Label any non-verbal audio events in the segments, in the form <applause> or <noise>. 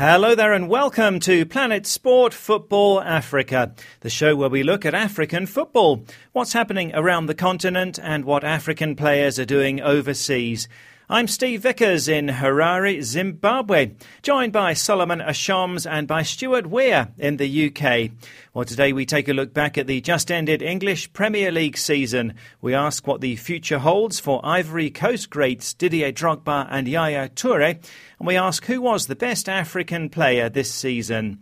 Hello there, and welcome to Planet Sport Football Africa, the show where we look at African football, what's happening around the continent, and what African players are doing overseas. I'm Steve Vickers in Harare, Zimbabwe, joined by Solomon Ashoms and by Stuart Weir in the UK. Well, today we take a look back at the just ended English Premier League season. We ask what the future holds for Ivory Coast greats Didier Drogba and Yaya Toure, and we ask who was the best African player this season.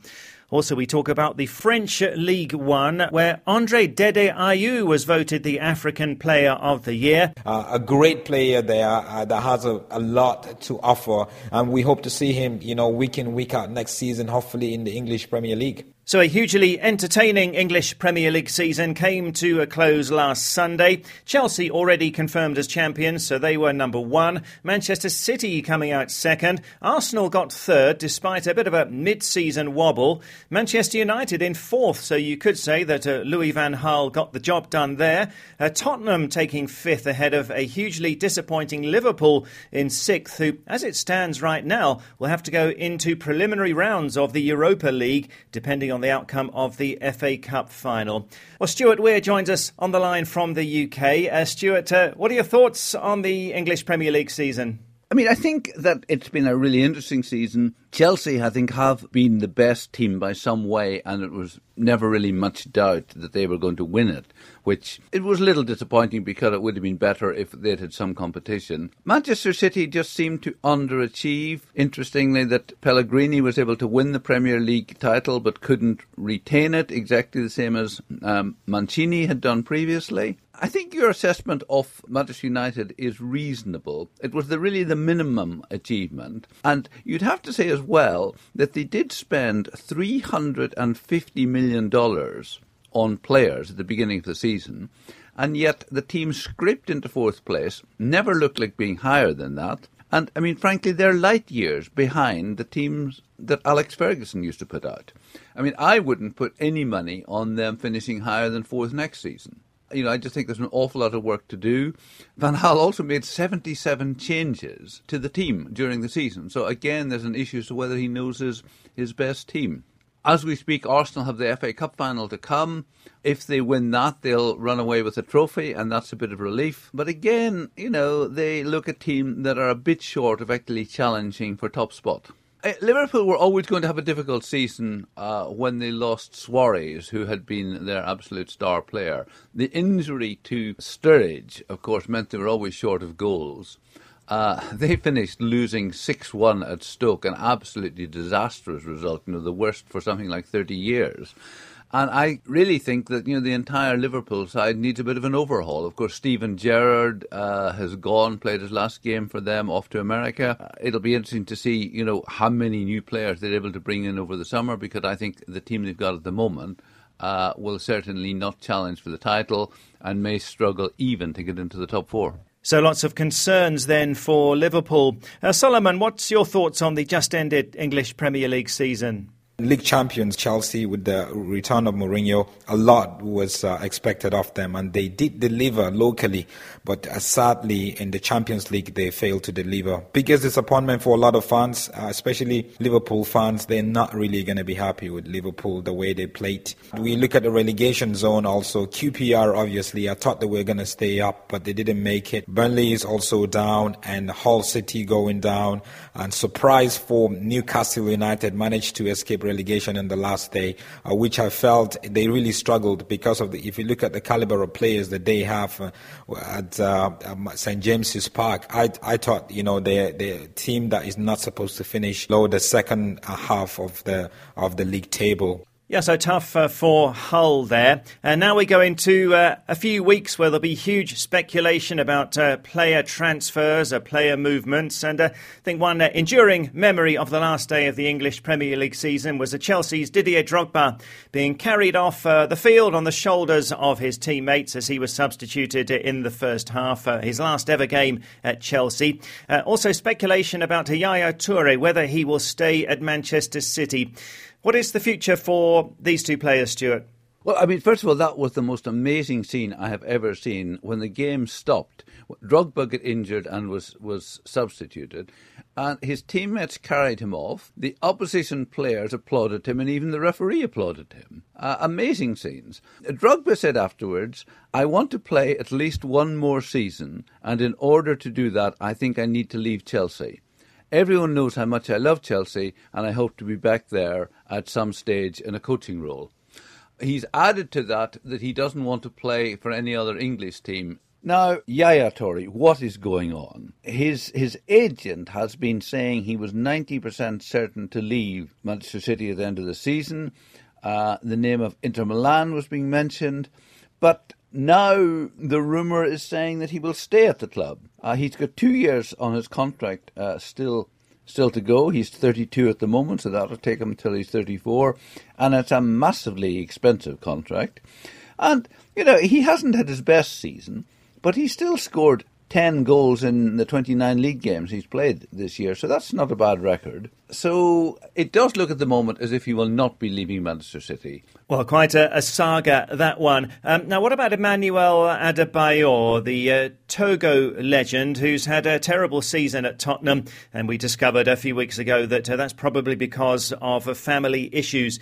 Also, we talk about the French League One, where Andre Dede Ayew was voted the African Player of the Year. Uh, a great player there uh, that has a, a, lot to offer, and we hope to see him, you know, week in, week out next season, hopefully in the English Premier League. So, a hugely entertaining English Premier League season came to a close last Sunday. Chelsea already confirmed as champions, so they were number one. Manchester City coming out second. Arsenal got third, despite a bit of a mid season wobble. Manchester United in fourth, so you could say that uh, Louis Van Gaal got the job done there. Uh, Tottenham taking fifth ahead of a hugely disappointing Liverpool in sixth, who, as it stands right now, will have to go into preliminary rounds of the Europa League, depending on on the outcome of the FA Cup final. Well, Stuart Weir joins us on the line from the UK. Uh, Stuart, uh, what are your thoughts on the English Premier League season? I mean, I think that it's been a really interesting season. Chelsea, I think, have been the best team by some way, and it was never really much doubt that they were going to win it, which it was a little disappointing because it would have been better if they'd had some competition. Manchester City just seemed to underachieve. Interestingly, that Pellegrini was able to win the Premier League title but couldn't retain it, exactly the same as um, Mancini had done previously. I think your assessment of Manchester United is reasonable. It was the, really the minimum achievement. And you'd have to say as well that they did spend $350 million on players at the beginning of the season. And yet the team scraped into fourth place, never looked like being higher than that. And I mean, frankly, they're light years behind the teams that Alex Ferguson used to put out. I mean, I wouldn't put any money on them finishing higher than fourth next season you know, I just think there's an awful lot of work to do. Van Gaal also made 77 changes to the team during the season. So again, there's an issue as to whether he knows his, his best team. As we speak, Arsenal have the FA Cup final to come. If they win that, they'll run away with a trophy, and that's a bit of relief. But again, you know, they look a team that are a bit short of actually challenging for top spot. Uh, Liverpool were always going to have a difficult season uh, when they lost Suarez, who had been their absolute star player. The injury to Sturridge, of course, meant they were always short of goals. Uh, <laughs> they finished losing 6 1 at Stoke, an absolutely disastrous result, you know, the worst for something like 30 years. And I really think that you know the entire Liverpool side needs a bit of an overhaul. Of course, Steven Gerrard uh, has gone, played his last game for them, off to America. Uh, it'll be interesting to see you know how many new players they're able to bring in over the summer because I think the team they've got at the moment. Uh, will certainly not challenge for the title and may struggle even to get into the top four. So lots of concerns then for Liverpool. Uh, Solomon, what's your thoughts on the just ended English Premier League season? League champions Chelsea with the return of Mourinho, a lot was uh, expected of them, and they did deliver locally. But uh, sadly, in the Champions League, they failed to deliver. Biggest disappointment for a lot of fans, uh, especially Liverpool fans. They're not really going to be happy with Liverpool the way they played. We look at the relegation zone also. QPR, obviously, I thought they were going to stay up, but they didn't make it. Burnley is also down, and Hull City going down. And surprise for Newcastle United managed to escape relegation in the last day, uh, which I felt they really struggled because of the, if you look at the caliber of players that they have uh, at uh, um, St James's Park, I, I thought, you know, they're a team that is not supposed to finish low the second half of the, of the league table. Yeah, so tough uh, for Hull there. And now we go into uh, a few weeks where there'll be huge speculation about uh, player transfers, uh, player movements. And uh, I think one uh, enduring memory of the last day of the English Premier League season was Chelsea's Didier Drogba being carried off the field on the shoulders of his teammates as he was substituted in the first half, his last ever game at Chelsea. also, speculation about Yaya Toure, whether he will stay at Manchester City. What is the future for these two players, Stuart? Well, I mean, first of all, that was the most amazing scene I have ever seen when the game stopped. Drogba got injured and was, was substituted, and his teammates carried him off. The opposition players applauded him, and even the referee applauded him. Uh, amazing scenes. Drogba said afterwards, I want to play at least one more season, and in order to do that, I think I need to leave Chelsea. Everyone knows how much I love Chelsea, and I hope to be back there at some stage in a coaching role he's added to that that he doesn't want to play for any other English team. Now, Yaya Toure, what is going on? His his agent has been saying he was 90% certain to leave Manchester City at the end of the season. Uh, the name of Inter Milan was being mentioned, but now the rumour is saying that he will stay at the club. Uh, he's got two years on his contract uh, still still to go. He's 32 at the moment, so that'll take him until he's 34. And it's a massively expensive contract. And, you know, he hasn't had his best season, but he still scored 10 goals in the 29 league games he's played this year, so that's not a bad record. So it does look at the moment as if he will not be leaving Manchester City. Well, quite a, a saga, that one. Um, now, what about Emmanuel Adebayor, the uh, Togo legend who's had a terrible season at Tottenham? And we discovered a few weeks ago that uh, that's probably because of uh, family issues.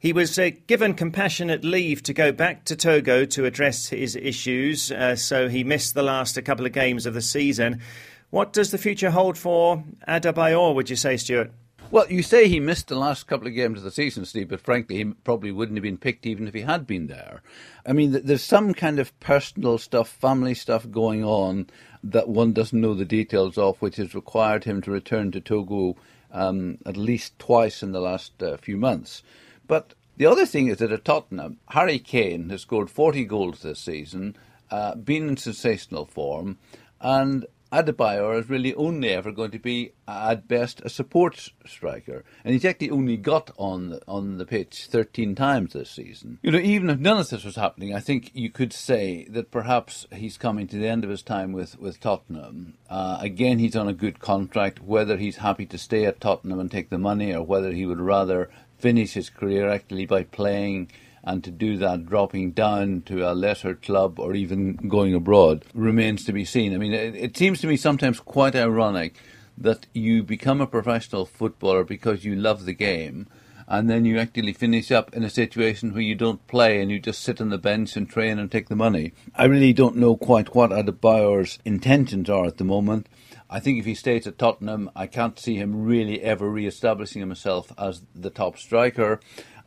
He was uh, given compassionate leave to go back to Togo to address his issues, uh, so he missed the last a couple of games of the season. What does the future hold for Adebayor, would you say, Stuart? Well, you say he missed the last couple of games of the season, Steve, but frankly, he probably wouldn't have been picked even if he had been there. I mean, there's some kind of personal stuff, family stuff going on that one doesn't know the details of, which has required him to return to Togo um, at least twice in the last uh, few months. But the other thing is that at Tottenham, Harry Kane has scored 40 goals this season, uh, been in sensational form, and Adebayor is really only ever going to be, at best, a support striker. And he's actually only got on the, on the pitch 13 times this season. You know, even if none of this was happening, I think you could say that perhaps he's coming to the end of his time with, with Tottenham. Uh, again, he's on a good contract. Whether he's happy to stay at Tottenham and take the money or whether he would rather finish his career actually by playing and to do that dropping down to a lesser club or even going abroad remains to be seen. I mean, it, it, seems to me sometimes quite ironic that you become a professional footballer because you love the game and then you actually finish up in a situation where you don't play and you just sit on the bench and train and take the money. I really don't know quite what Adebayor's intentions are at the moment. I think if he stays at Tottenham, I can't see him really ever re-establishing himself as the top striker.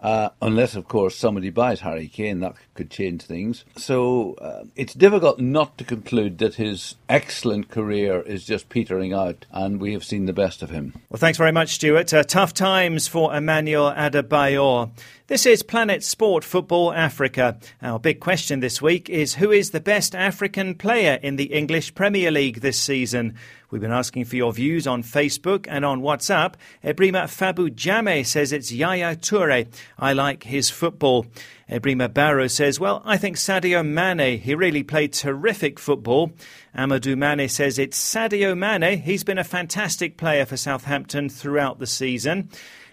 Uh, unless, of course, somebody buys Harry Kane, that could change things. So uh, it's difficult not to conclude that his excellent career is just petering out, and we have seen the best of him. Well, thanks very much, Stuart. Uh, tough times for Emmanuel Adebayor. This is Planet Sport Football Africa. Our big question this week is who is the best African player in the English Premier League this season? We've been asking for your views on Facebook and on WhatsApp. Ebrima Fabu Jame says it's Yaya Toure. I like his football. Ebrima Barrow says, Well, I think Sadio Mane. He really played terrific football. Amadou Mane says it's Sadio Mane. He's been a fantastic player for Southampton throughout the season.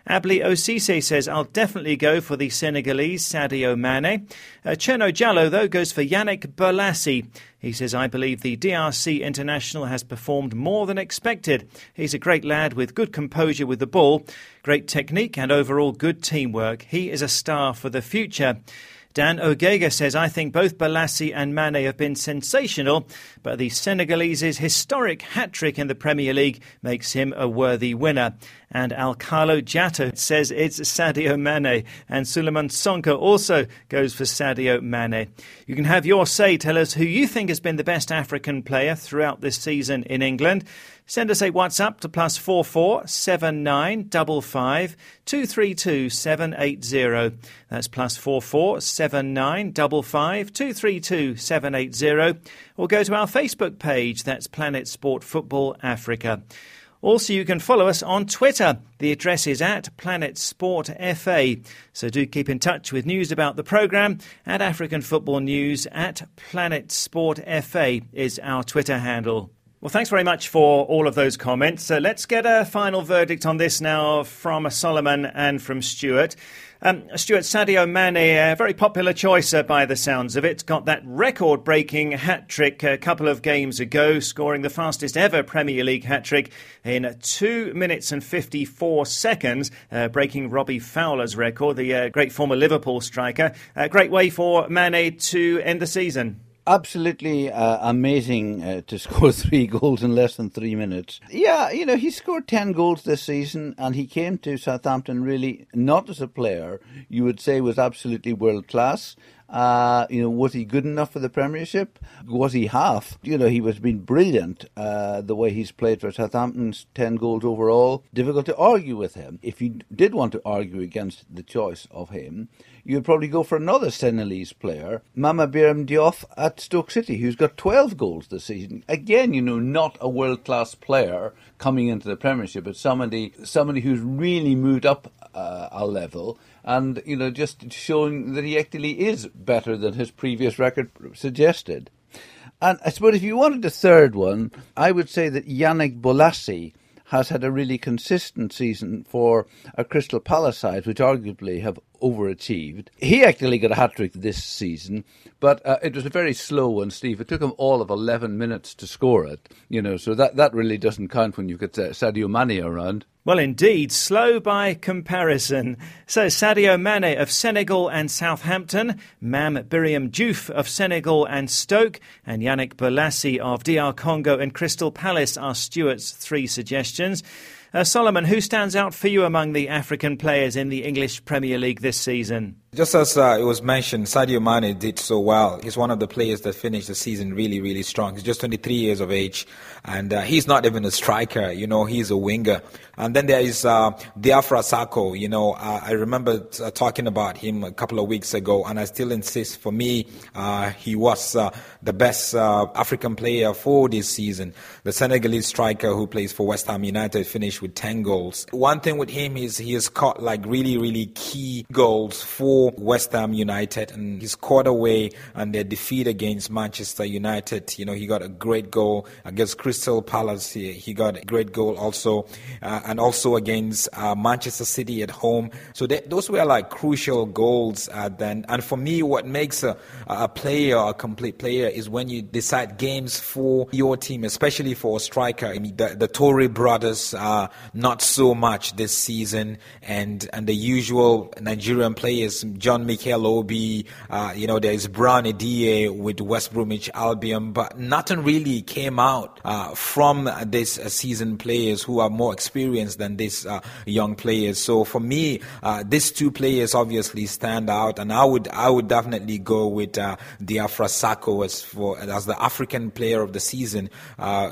Abli Osise says, I'll definitely go for the Senegalese Sadio Mane. Uh, Cherno Jallo, though, goes for Yannick Bolasie. He says, I believe the DRC international has performed more than expected. He's a great lad with good composure with the ball, great technique, and overall good teamwork. He is a star for the future. Dan Ogega says, I think both Bolasie and Mane have been sensational, but the Senegalese's historic hat trick in the Premier League makes him a worthy winner. And Alcalo Jato says it's Sadio Mane. And Suleiman Sonka also goes for Sadio Mane. You can have your say. Tell us who you think has been the best African player throughout this season in England. Send us a WhatsApp to plus four four seven nine double five two three two seven eight zero. That's plus four four seven nine double five two three two seven eight zero. Or go to our Facebook page. That's Planet Sport Football Africa. Also, you can follow us on Twitter. The address is at Planet Sport FA. So do keep in touch with news about the programme at African Football News at Planet Sport FA is our Twitter handle. Well, thanks very much for all of those comments. Uh, let's get a final verdict on this now from Solomon and from Stuart. Um, Stuart Sadio Mane, a very popular choice uh, by the sounds of it, got that record breaking hat trick a couple of games ago, scoring the fastest ever Premier League hat trick in 2 minutes and 54 seconds, uh, breaking Robbie Fowler's record, the uh, great former Liverpool striker. A great way for Mane to end the season absolutely uh, amazing uh, to <laughs> score three goals in less than three minutes. Yeah, you know, he scored 10 goals this season and he came to Southampton really not as a player you would say was absolutely world class. Uh, you know, was he good enough for the Premiership? Was he half? You know, he was been brilliant uh, the way he's played for Southampton's 10 goals overall. Difficult to argue with him. If you did want to argue against the choice of him, you'd probably go for another Senegalese player, Mame Biram Diouf at Stoke City, who's got 12 goals this season. Again, you know, not a world class player coming into the Premiership, but somebody somebody who's really moved up uh, a level and, you know, just showing that he actually is better than his previous record suggested. And I suppose if you wanted a third one, I would say that Yannick Bolasie has had a really consistent season for a Crystal Palace side, which arguably have overachieved. He actually got a hat trick this season, but uh, it was a very slow one, Steve. It took him all of 11 minutes to score it, you know, so that, that really doesn't count when you've got uh, Sadio Mane around. Well, indeed, slow by comparison. So, Sadio Mane of Senegal and Southampton, Mame Biram Diouf of Senegal and Stoke, and Yannick Bolasie of DR Congo and Crystal Palace are Stuart's three suggestions. Uh, Solomon, who stands out for you among the African players in the English Premier League this season? Just as uh, it was mentioned, Sadio Mane did so well. He's one of the players that finished the season really, really strong. He's just 23 years of age, and uh, he's not even a striker. You know, he's a winger. And then there is uh, Diafra Sakho. You know, uh, I remember uh, talking about him a couple of weeks ago, and I still insist. For me, uh, he was uh, the best African player for this season. The Senegalese striker who plays for West Ham United finished with 10 goals. One thing with him is he has caught like really, really key goals for West Ham United and he scored away and their defeat against Manchester United. You know, he got a great goal against Crystal Palace. He, he got a great goal also, uh, and also against uh, Manchester City at home. So they, those were like crucial goals uh, then. And for me, what makes a, a player a complete player is when you decide games for your team, especially for a striker. I mean, the, the Toure brothers are not so much this season, and and the usual Nigerian players John Mikel Obi, uh, you know, there's Brown Ideye with West Bromwich Albion, but nothing really came out uh, from these uh, seasoned players who are more experienced than these uh, young players. So for me, uh, these two players obviously stand out, and I would I would definitely go with uh, Diafra Sakho as for as the African player of the season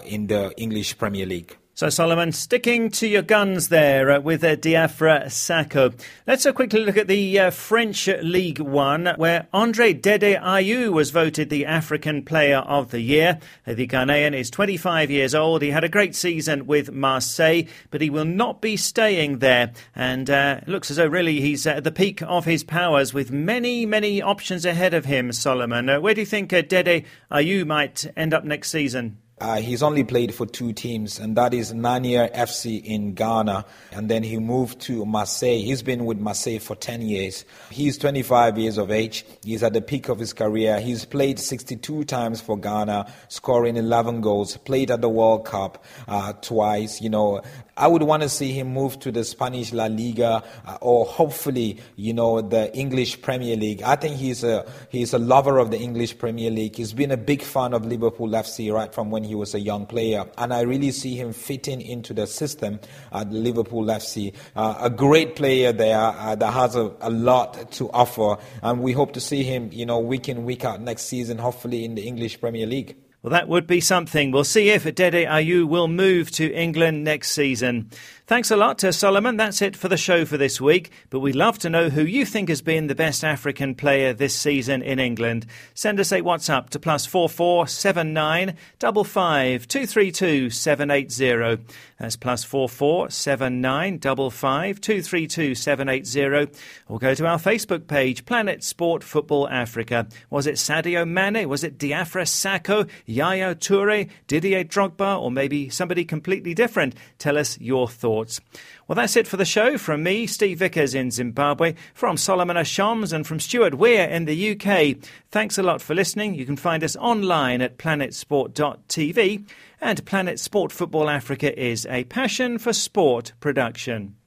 in the English Premier League. So, Solomon, sticking to your guns there uh, with uh, Diafra Sakho. Let's uh, quickly look at the uh, French League One, where Andre Dede Ayew was voted the African Player of the Year. Uh, the Ghanaian is 25 years old. He had a great season with Marseille, but he will not be staying there. And uh, looks as though really he's at the peak of his powers with many, many options ahead of him, Solomon. Uh, where do you think Dede Ayew might end up next season? Uh, he's only played for two teams, and that is Nania FC in Ghana, and then he moved to Marseille. He's been with Marseille for 10 years. He's 25 years of age. He's at the peak of his career. He's played 62 times for Ghana, scoring 11 goals, played at the World Cup uh, twice. You know, I would want to see him move to the Spanish La Liga uh, or hopefully, you know, the English Premier League. I think he's a he's a lover of the English Premier League. He's been a big fan of Liverpool FC right from when he was a young player, and I really see him fitting into the system at Liverpool FC. Uh, a great player there uh, that has a, a lot to offer, and we hope to see him, you know, week in week out next season, hopefully in the English Premier League. Well, that would be something. We'll see if Dede Ayew will move to England next season. Thanks a lot to Solomon. That's it for the show for this week. But we'd love to know who you think has been the best African player this season in England. Send us a WhatsApp to plus four four seven nine double five two three two seven eight zero. That's plus four four seven nine double five two three two seven eight zero. Or go to our Facebook page, Planet Sport Football Africa. Was it Sadio Mane? Was it Diafra Sakho, Yaya Toure, Didier Drogba, or maybe somebody completely different? Tell us your thoughts. Well, that's it for the show. From me, Steve Vickers in Zimbabwe, from Solomon Ashams, and from Stuart Weir in the UK. Thanks a lot for listening. You can find us online at planetsport.tv. And Planet Sport Football Africa is a passion for sport production.